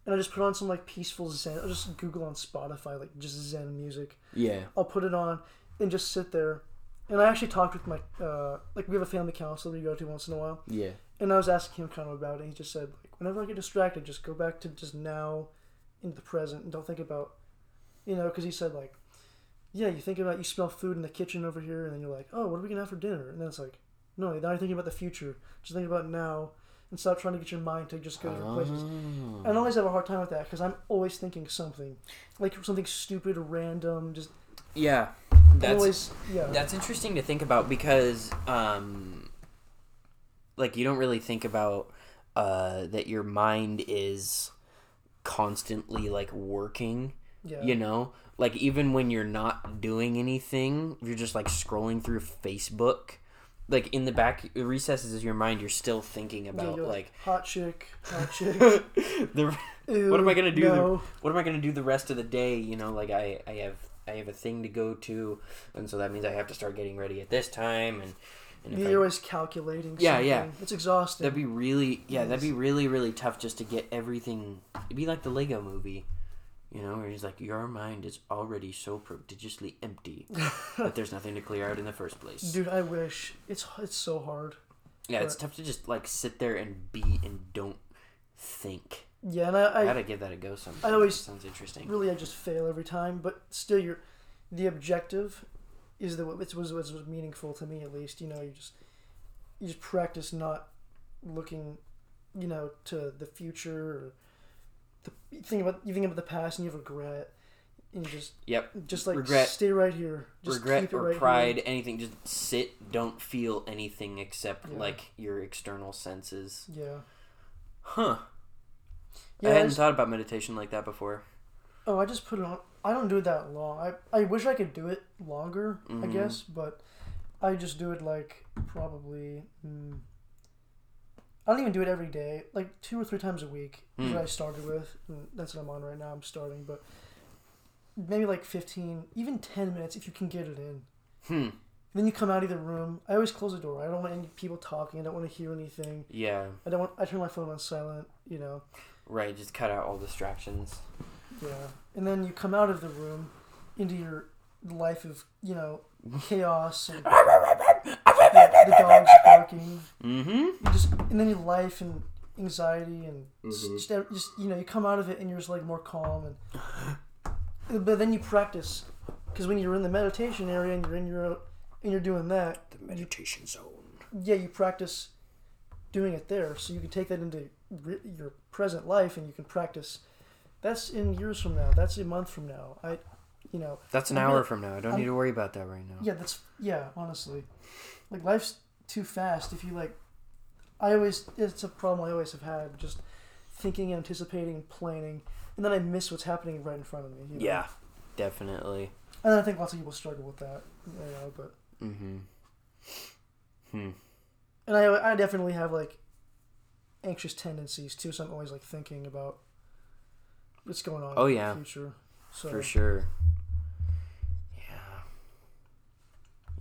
B: and I just put on some like peaceful Zen. I'll just Google on Spotify like just Zen music.
A: yeah
B: I'll put it on and just sit there. And I actually talked with my uh, like we have a family counselor we go to once in a while,
A: yeah
B: and I was asking him kind of about it. He just said like whenever I get distracted, just go back to just now, into the present, and don't think about, you know, because he said like, yeah, you think about you smell food in the kitchen over here, and then you're like, oh, what are we gonna have for dinner? And then it's like, no, now you're not thinking about the future. Just think about now, and stop trying to get your mind to just go different places.
A: Oh.
B: And I always have a hard time with that because I'm always thinking something, like something stupid, or random, just
A: yeah that's
B: always yeah.
A: That's interesting to think about because, um, like, you don't really think about uh, that your mind is constantly like working.
B: yeah.
A: You know, like even when you're not doing anything, you're just like scrolling through Facebook, like in the back recesses of your mind, you're still thinking about
B: you're
A: like
B: hot chick, hot chick.
A: the
B: Ew,
A: what am I gonna do?
B: No.
A: The, what am I gonna do the rest of the day? You know, like I, I have I have a thing to go to, and so that means I have to start getting ready at this time, and, and
B: You're
A: I,
B: always calculating.
A: Yeah,
B: something.
A: yeah.
B: It's exhausting.
A: that'd be really yeah, that'd be really really tough just to get everything. It'd be like the Lego Movie, you know, where he's like, your mind is already so prodigiously empty that there's nothing to clear out in the first place.
B: Dude, I wish. It's it's so hard.
A: yeah, it's tough to just like sit there and be and don't think.
B: Yeah, and I,
A: I
B: I
A: gotta give that a go. Sometime.
B: I always-
A: sounds interesting.
B: really I just fail every time, but still, you're the objective is the it was was was meaningful to me at least. You know, you just you just practice not looking, you know, to the future or the you think about you think about the past and you have regret, and you just
A: Yep.
B: just like
A: Regret-
B: stay right here, just
A: regret
B: keep it
A: or
B: right
A: pride,
B: Here.
A: anything. Just sit, don't feel anything except
B: Yeah.
A: like your external senses.
B: Yeah.
A: Huh.
B: Yeah.
A: I
B: I
A: hadn't
B: just-
A: thought about meditation like that before.
B: oh, I just put it on. I don't do it that long. I I wish I could do it longer. I
A: Mhm.
B: guess, but I just do it like probably. Mm, I don't even do it every day. Like two or three times a week is
A: Mm.
B: what I started with. And that's what I'm on right now. I'm starting, but maybe like fifteen, even ten minutes if you can get it in.
A: Hmm.
B: Then you come out of the room. I always close the door. I don't want any people talking. I don't want to hear anything.
A: Yeah.
B: I don't want. I turn my phone on silent. You know.
A: Right. Just cut out all distractions.
B: Yeah. And then you come out of the room into your life of, you know, chaos and yeah, the dogs barking.
A: Mm-hmm.
B: You just and then your life and anxiety and s-
A: Mhm.
B: just, just you know, you come out of it and you're just like more calm and but then you practice because when you're in the meditation area and you're in your and you're doing that,
A: The meditation zone.
B: yeah, you practice doing it there, so you can take that into re- your present life, and you can practice. That's in years from now. That's a month from now. I, you know,
A: That's an
B: I'm
A: hour
B: gonna-
A: from now. I don't
B: I'm-
A: need to worry about that right now.
B: yeah, that's yeah. Honestly, like life's too fast. If you like, I always it's a problem I always have had. Just thinking, anticipating, planning, and then I miss what's happening right in front of me. you know?
A: Yeah. Definitely.
B: and I think lots of people struggle with that. You know, but
A: Mm-hmm. Hmm.
B: and I I definitely have like anxious tendencies too. So I'm always like thinking about what's going on.
A: Oh,
B: in
A: yeah.
B: the future. So
A: For sure. Yeah.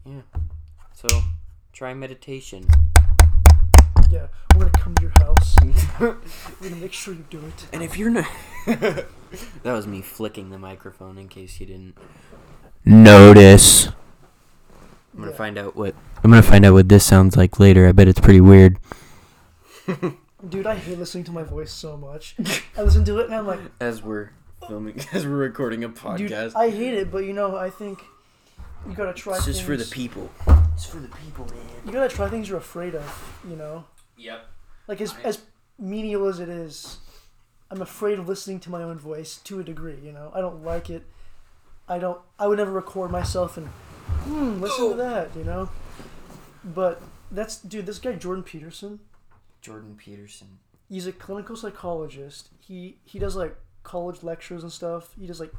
A: Yeah. So try meditation.
B: yeah, we're gonna come to your house. we're gonna make sure you do it.
A: And if you're not, that was me flicking the microphone in case you didn't notice. I'm gonna
B: Yeah.
A: find out what I'm gonna find out what this sounds like later. I bet it's pretty weird.
B: Dude, I hate listening to my voice so much. I listen to it and I'm like,
A: As we're filming, as we're recording a podcast,
B: dude, I hate it. But you know, I think you gotta try.
A: it's
B: things.
A: just for the people. It's for the people, man.
B: You gotta try things you're afraid of. You know,
A: Yep.
B: like as as menial as it is, I'm afraid of listening to my own voice to a degree. You know, I don't like it. I don't. I would never record myself and hmm, listen to that. You know, but that's dude. This guy Jordan Peterson.
A: Jordan Peterson.
B: He's a clinical psychologist. He he does like college lectures and stuff. He does like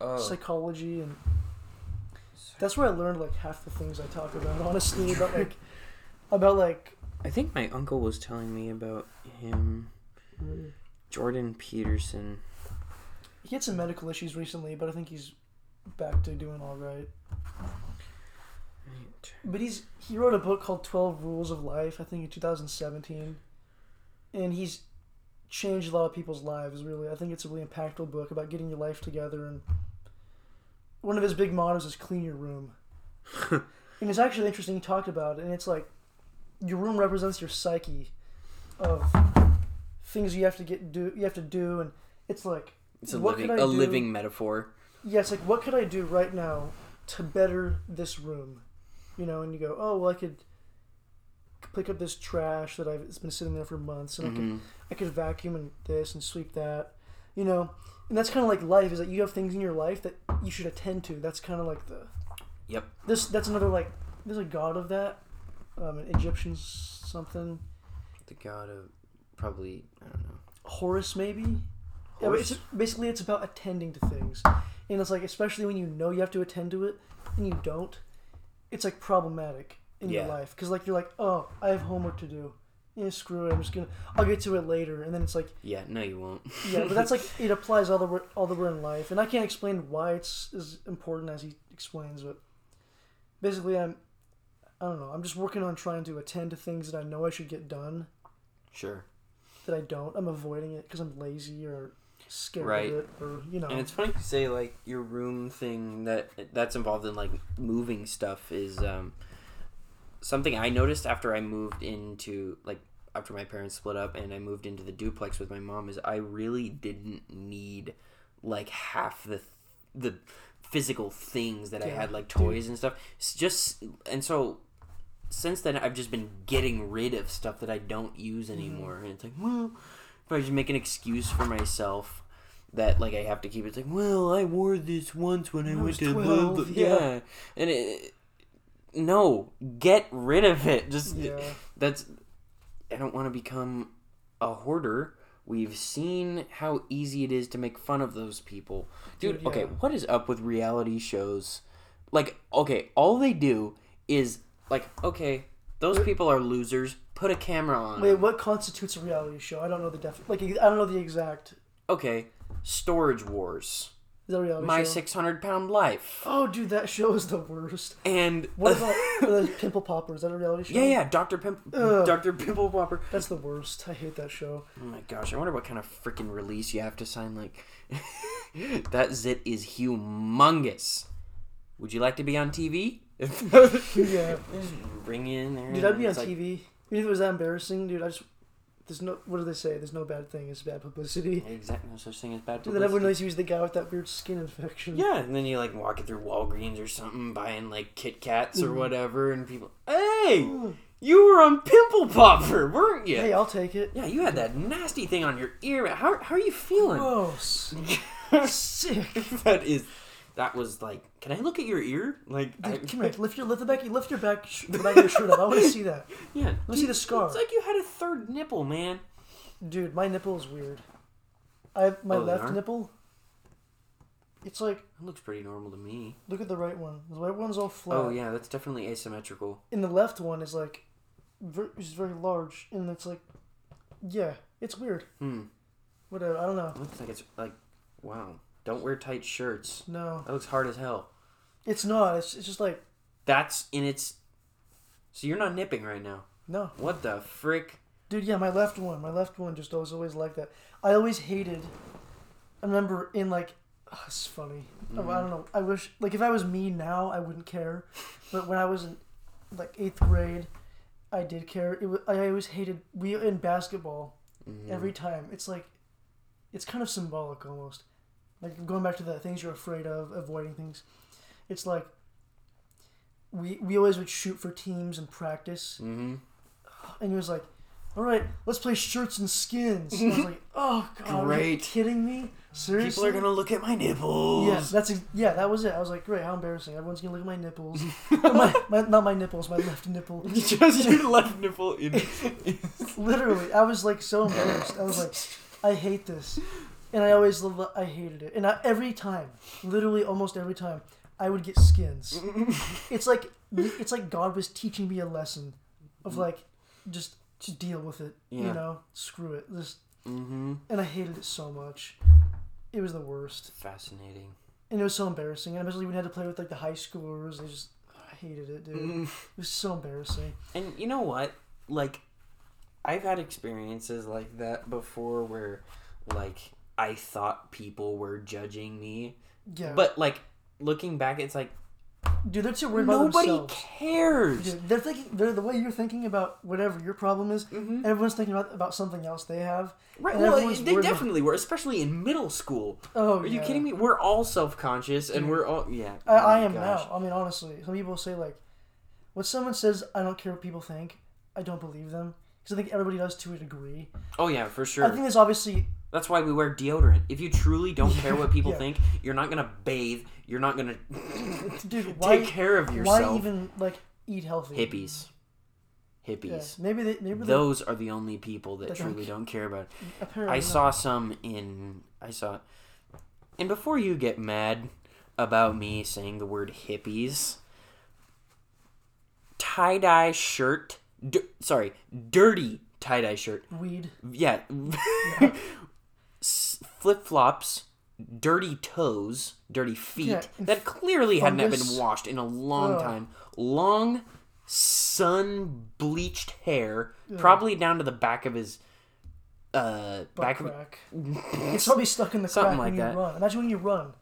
A: Oh,
B: psychology and that's where I learned like half the things I talk about. Honestly, about like about like
A: I think my uncle was telling me about him. Jordan Peterson.
B: he had some medical issues recently, but I think he's back to doing all right. But he's he wrote a book called Twelve Rules of Life. I think in 2017, and he's changed a lot of people's lives. Really, I think it's a really impactful book about getting your life together. And one of his big mottos is "clean your room." and it's actually interesting. He talked about it, and it's like your room represents your psyche of things you have to get do you have to do, and it's like
A: It's a
B: What
A: living
B: could I
A: a
B: do?
A: living metaphor.
B: yeah, like what could I do right now to better this room? You know, and you go, oh well, I could pick up this trash that I've it's been sitting there for months, and I could
A: Mhm.
B: I could vacuum and this and sweep that, you know, and that's kind of like life is that you have things in your life that you should attend to. That's kind of like the
A: Yep.
B: this that's another like there's a god of that, um, an Egyptian something
A: The god of probably I don't know.
B: Horus maybe. Yeah, but it's basically it's about attending to things, and it's like especially when you know you have to attend to it and you don't, it's like problematic. in
A: Yeah.
B: your life because like you're like, oh, I have homework to do. Yeah, screw it. I'm just gonna. I'll get to it later, and then it's like,
A: Yeah, no, you won't.
B: yeah, but that's like it applies all the way- all the way in life, and I can't explain why it's as important as he explains, but basically, I'm. I don't know. I'm just working on trying to attend to things that I know I should get done
A: sure.
B: that I don't. I'm avoiding it because I'm lazy or scared
A: Right.
B: of it, or you know.
A: And it's funny to say like your room thing that that's involved in like moving stuff is um, something I noticed after I moved into like after my parents split up and I moved into the duplex with my mom is I really didn't need like half the the physical things that I had like toys and stuff. It's just and so since then I've just been getting rid of stuff that I don't use
B: Mm-hmm.
A: anymore and it's like well if I just make an excuse for myself that like I have to keep it. It's like, well, I wore this once when I,
B: I
A: went to
B: 12,
A: the,
B: yeah.
A: yeah. and it, no, get rid of it. Just
B: yeah.
A: that's. I don't want to become a hoarder. We've seen how easy it is to make fun of those people, dude.
B: Dude,
A: Okay, what is up with reality shows? Like, okay, all they do is like, okay, those people are losers. Put a camera on.
B: Wait, what constitutes a reality show? I don't know the def. Like, I don't know the exact.
A: Okay, Storage Wars.
B: Is that a reality
A: My
B: show?
A: six hundred pound life.
B: Oh, dude, that show is the worst.
A: And
B: What about the Pimple Popper? Is that a reality show?
A: yeah, yeah, Doctor Pimp,
B: Ugh.
A: Doctor Pimple Popper.
B: That's the worst. I hate that show.
A: Oh my gosh, I wonder what kind of freaking release you have to sign. Like, that zit is humongous. Would you like to be on TV?
B: Yeah.
A: Bring you in there.
B: Dude, I'd be on
A: It's like-
B: TV. Even if it was that embarrassing, dude, I just. There's no. What do they say? There's no bad thing. It's bad publicity.
A: Exactly, no such thing as bad
B: Dude, then everyone knows he was the guy with that weird skin infection.
A: Yeah, and then you like walking through Walgreens or something, buying like Kit Kats or
B: Mhm.
A: whatever, and people, hey,
B: Mm.
A: you were on Pimple Popper, weren't you?
B: Hey, I'll take it.
A: Yeah, you had that nasty thing on your ear. How, how are you feeling?
B: Gross. Sick.
A: that is, that was like, can I look at your ear? Like, I,
B: come here. Lift your lift the back. Lift your back. sh- The back of your shirt up. I want to see that.
A: Yeah.
B: Let me see the scar.
A: It's like you had a third nipple, man.
B: Dude, my nipple is weird. I have my
A: Oh, they
B: left
A: are?
B: nipple. It's like
A: That looks pretty normal to me.
B: look at the right one. The right one's all flat.
A: Oh yeah, that's definitely asymmetrical.
B: And the left one is like, ver- is very large, and it's like, yeah, it's weird.
A: Hmm.
B: Whatever. I don't know.
A: Looks like it's like, wow. Don't wear tight shirts.
B: No,
A: That looks hard as hell.
B: it's not. It's, it's just like
A: That's in its. So you're not nipping right now.
B: no,
A: What the frick?
B: dude. Yeah, my left one. My left one just was always like that. I always hated. I remember in like, oh, it's funny. Oh, I don't know. I wish like if I was me now, I wouldn't care. But when I was in like eighth grade, I did care. It was, I always hated we in basketball.
A: Mhm.
B: every time. It's like, it's kind of symbolic almost. Like going back to the things you're afraid of, avoiding things. It's like we we always would shoot for teams and practice,
A: Mhm.
B: and it was like, all right, let's play shirts and skins. And I was like, oh god, are you
A: Great.
B: kidding me? Seriously?
A: People are gonna look at my nipples.
B: Yeah, that's ex- yeah, that was it. I was like, great, how embarrassing! Everyone's gonna look at my nipples. my, my, not my nipples, my left nipple.
A: Just your left nipple in.
B: Literally, I was like so embarrassed. I was like, I hate this, and I always lo- I hated it. And I, every time, literally almost every time, I would get skins. it's like it's like God was teaching me a lesson of like just to deal with it.
A: Yeah.
B: You know, screw it. Just
A: mm-hmm.
B: and I hated it so much. It was the worst,
A: Fascinating.
B: and it was so embarrassing. And especially when we had to play with like the high schoolers. I just I hated it, dude. It was so embarrassing.
A: And you know what? Like, I've had experiences like that before where, like, I thought people were judging me.
B: Yeah,
A: But, like, looking back, it's like,
B: dude, they're too worried about
A: nobody
B: themselves.
A: cares.
B: Dude, they're thinking they're the way you're thinking about whatever your problem is.
A: Mhm.
B: Everyone's thinking about about something else they have.
A: Right, well, they
B: worried about-
A: definitely were, especially in middle school.
B: Oh,
A: Are you kidding me? We're all self conscious and we're all, yeah.
B: I,
A: Oh
B: I am
A: gosh.
B: now. I mean, honestly, some people say like, when someone says I don't care what people think, I don't believe them because I think everybody does to a degree.
A: Oh, yeah, for sure.
B: I think there's obviously
A: That's why we wear deodorant. If you truly don't care what people
B: Yeah.
A: think, you're not gonna bathe. You're not gonna
B: dude. Why
A: take care of yourself.
B: why even like eat healthy?
A: Hippies.
B: Yeah,
A: Hippies.
B: maybe they maybe they
A: Those are the only people that
B: That don't
A: truly don't care about. It.
B: Mm, apparently
A: I
B: not.
A: saw some in. I saw. And before you get mad about me saying the word hippies, tie dye shirt. D- sorry, dirty tie dye shirt.
B: Weed.
A: Yeah, flip flops, dirty toes, dirty feet
B: Yeah,
A: that clearly hadn't been washed in a long
B: Ugh.
A: time. Long, sun bleached hair, probably down to the back of his uh
B: Butt
A: back of
B: it's probably stuck in the
A: Something
B: crack
A: like
B: when
A: that.
B: you run. Imagine when you run.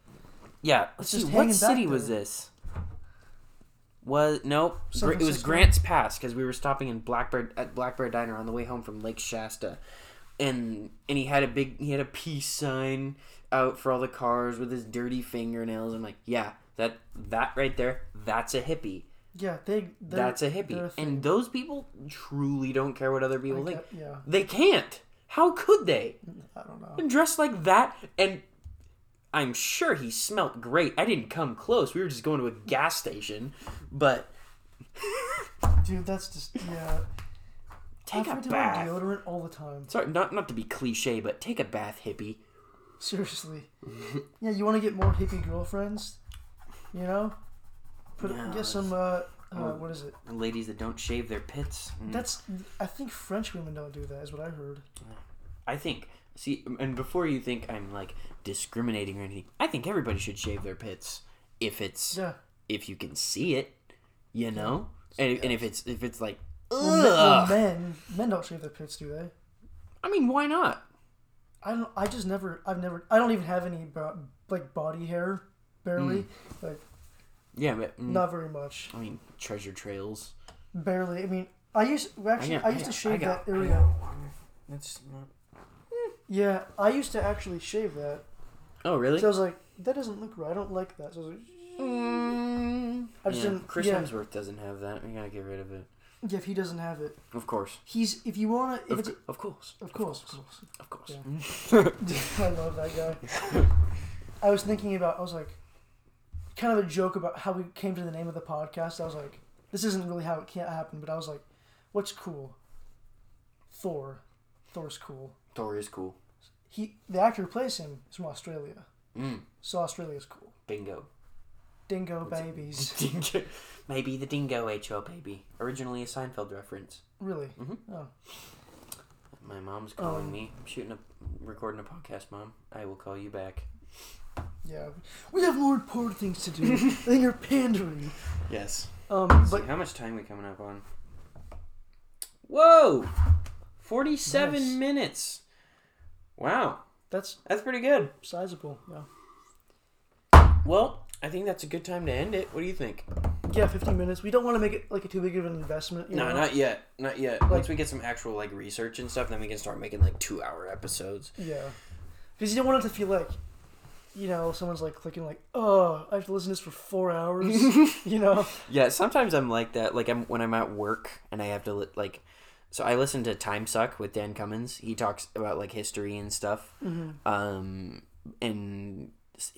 A: yeah. Let's
B: just
A: see, what city was this? Was nope. It was Grants Pass because we were stopping in Blackbird at Blackbird Diner on the way home from Lake Shasta, and and he had a big he had a peace sign out for all the cars with his dirty fingernails. I'm like, yeah, that that right there, that's a hippie.
B: Yeah, they.
A: That's a hippie,
B: thing.
A: and those people truly don't care what other people think.
B: yeah,
A: They can't. How could they?
B: Mm, I don't know.
A: And dressed like that, and I'm sure he smelt great. I didn't come close. We were just going to a gas station, but
B: Dude, that's just yeah.
A: Take
B: I
A: a bath.
B: deodorant all the time.
A: Sorry, not not to be cliche, but take a bath, hippie.
B: Seriously. yeah, you want to get more hippie girlfriends? You know, put
A: Yeah,
B: get some. Uh, uh, what is it?
A: Ladies that don't shave their pits. Mm.
B: That's. I think French women don't do that. Is what I heard.
A: I think. See, and before you think I'm like discriminating or anything, I think everybody should shave their pits if it's
B: Yeah.
A: if you can see it, you know, and, and if it's if it's like,
B: Well, men, men, men don't shave their pits, do they?
A: I mean, why not?
B: I don't. I just never. I've never. I don't even have any like body hair, barely. Like
A: Yeah, but mm,
B: not very much.
A: I mean, treasure trails.
B: Barely. I mean, I used actually. I,
A: got-
B: used to
A: got-
B: shave
A: got-
B: that
A: I
B: area.
A: That's not.
B: Yeah, I used to actually shave that.
A: Oh, really?
B: So I was like, that doesn't look right. I don't like that. So I was like,
A: Mm,
B: I just
A: yeah,
B: didn't-
A: Chris
B: yeah.
A: Hemsworth doesn't have that. We gotta get rid of it.
B: Yeah, if he doesn't have it,
A: Of course.
B: he's if you wanna, if
A: Of,
B: it's
A: of course.
B: of course, of course.
A: Of course.
B: I love that guy. I was thinking about. I was like, kind of a joke about how we came to the name of the podcast. I was like, this isn't really how it can't happen, but I was like, what's cool? Thor. Thor's cool.
A: Thor is cool.
B: He the actor who plays him is from Australia,
A: Mm,
B: so Australia's cool.
A: bingo.
B: Dingo babies.
A: Dingo. Maybe the dingo HO baby. Originally a Seinfeld reference.
B: Really?
A: Mhm.
B: Oh.
A: My mom's calling
B: Um,
A: me. I'm shooting a, recording a podcast, mom. I will call you back.
B: Yeah. We have more important things to do than your pandering.
A: Yes.
B: Um,
A: But
B: but
A: how much time we coming up on? Whoa, forty-seven
B: Nice.
A: minutes. Wow,
B: that's
A: that's pretty good.
B: sizable. Yeah.
A: Well, I think that's a good time to end it. What do you think?
B: Yeah, 15 minutes. We don't want to make it like a too big of an investment. You
A: No,
B: know?
A: not yet. Not yet.
B: Like-
A: Once we get some actual like research and stuff, then we can start making like two-hour episodes.
B: Yeah. Because you don't want it to feel like, you know, someone's like clicking like, oh, I have to listen to this for four hours. you know?
A: Yeah, sometimes I'm like that. Like I'm when I'm at work and I have to li- like. So I listen to Time Suck with Dan Cummins. He talks about like history and stuff. Um, and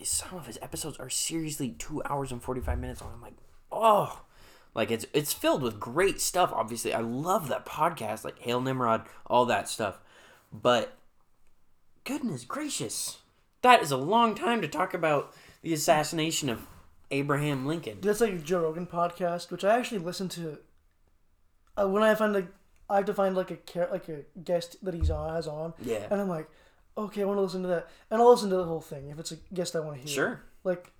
A: some of his episodes are seriously two hours and forty five minutes long. I'm like, oh, like it's it's filled with great stuff. Obviously, I love that podcast, like Hail Nimrod, all that stuff. But goodness gracious, that is a long time to talk about the assassination of Abraham Lincoln.
B: That's like a Joe Rogan podcast, which I actually listen to. Uh, when I find like, I have to find like a like a guest that he's on has on,
A: Yeah.
B: and I'm like, okay, I want to listen to that, and I'll listen to the whole thing if it's a guest I want to hear.
A: Sure.
B: Like,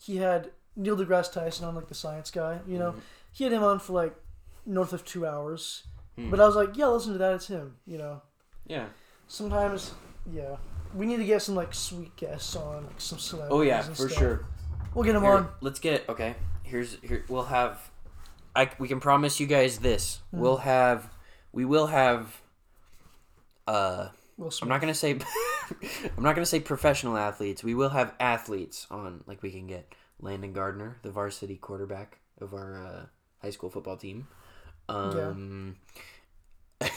B: he had Neil deGrasse Tyson on, like the science guy. You
A: Mm-hmm.
B: know, he had him on for like north of two hours,
A: Hmm.
B: but I was like, yeah, listen to that. It's him. You know.
A: Yeah.
B: Sometimes, yeah, we need to get some like sweet guests on, like some celebrities.
A: Oh yeah, for
B: stuff.
A: sure.
B: We'll get them
A: Here,
B: on.
A: let's get okay. Here's here we'll have. I we can promise you guys this. We'll have. We will have. Uh,
B: Will
A: I'm not gonna say. I'm not gonna say professional athletes. We will have athletes on. Like we can get Landon Gardner, the varsity quarterback of our uh, high school football team. Um,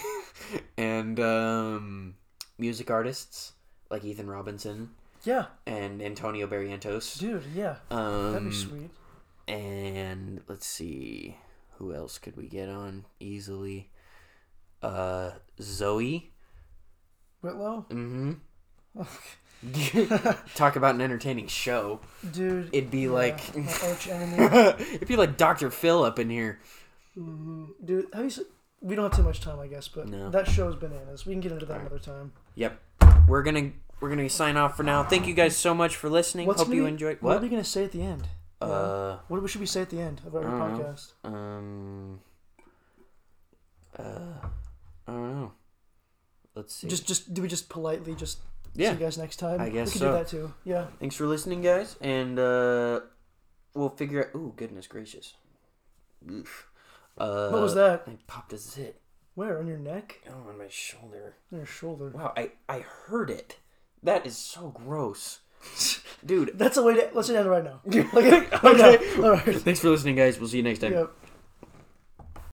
A: and um, music artists like Ethan Robinson
B: Yeah,
A: and Antonio Barrientos.
B: dude. Yeah,
A: Um,
B: that'd be sweet.
A: and let's see, who else could we get on easily? Uh, Zoe.
B: Whitlow,
A: Mm-hmm. Talk about an entertaining show.
B: dude.
A: It'd be
B: yeah,
A: like,
B: my arch enemy.
A: it'd be like Dr. Phil up in here.
B: Dude, have you? se- We don't have too much time, I guess, but
A: No.
B: that show's bananas. We can get into that another time.
A: Yep. We're gonna we're gonna sign off for now. Thank you guys so much for listening.
B: What's
A: Hope you
B: be-
A: enjoyed.
B: What are we gonna say at the end?
A: Uh,
B: What should we say at the end of every
A: I don't know.
B: podcast?
A: um, uh, I don't know. Let's see.
B: Just, just do we just politely just
A: yeah.
B: see you guys next time?
A: I guess
B: we can
A: so.
B: do that too. Yeah.
A: Thanks for listening, guys, and uh, we'll figure out. Ooh, goodness gracious. Oof. Uh,
B: What was that?
A: I popped a zit.
B: Where on your neck?
A: Oh, on my shoulder.
B: On your shoulder.
A: Wow, I I heard it. That is so gross, dude.
B: That's a way to. Let's end it right now.
A: okay.
B: Okay. All right.
A: Thanks for listening, guys. We'll see you next time.
B: Yep.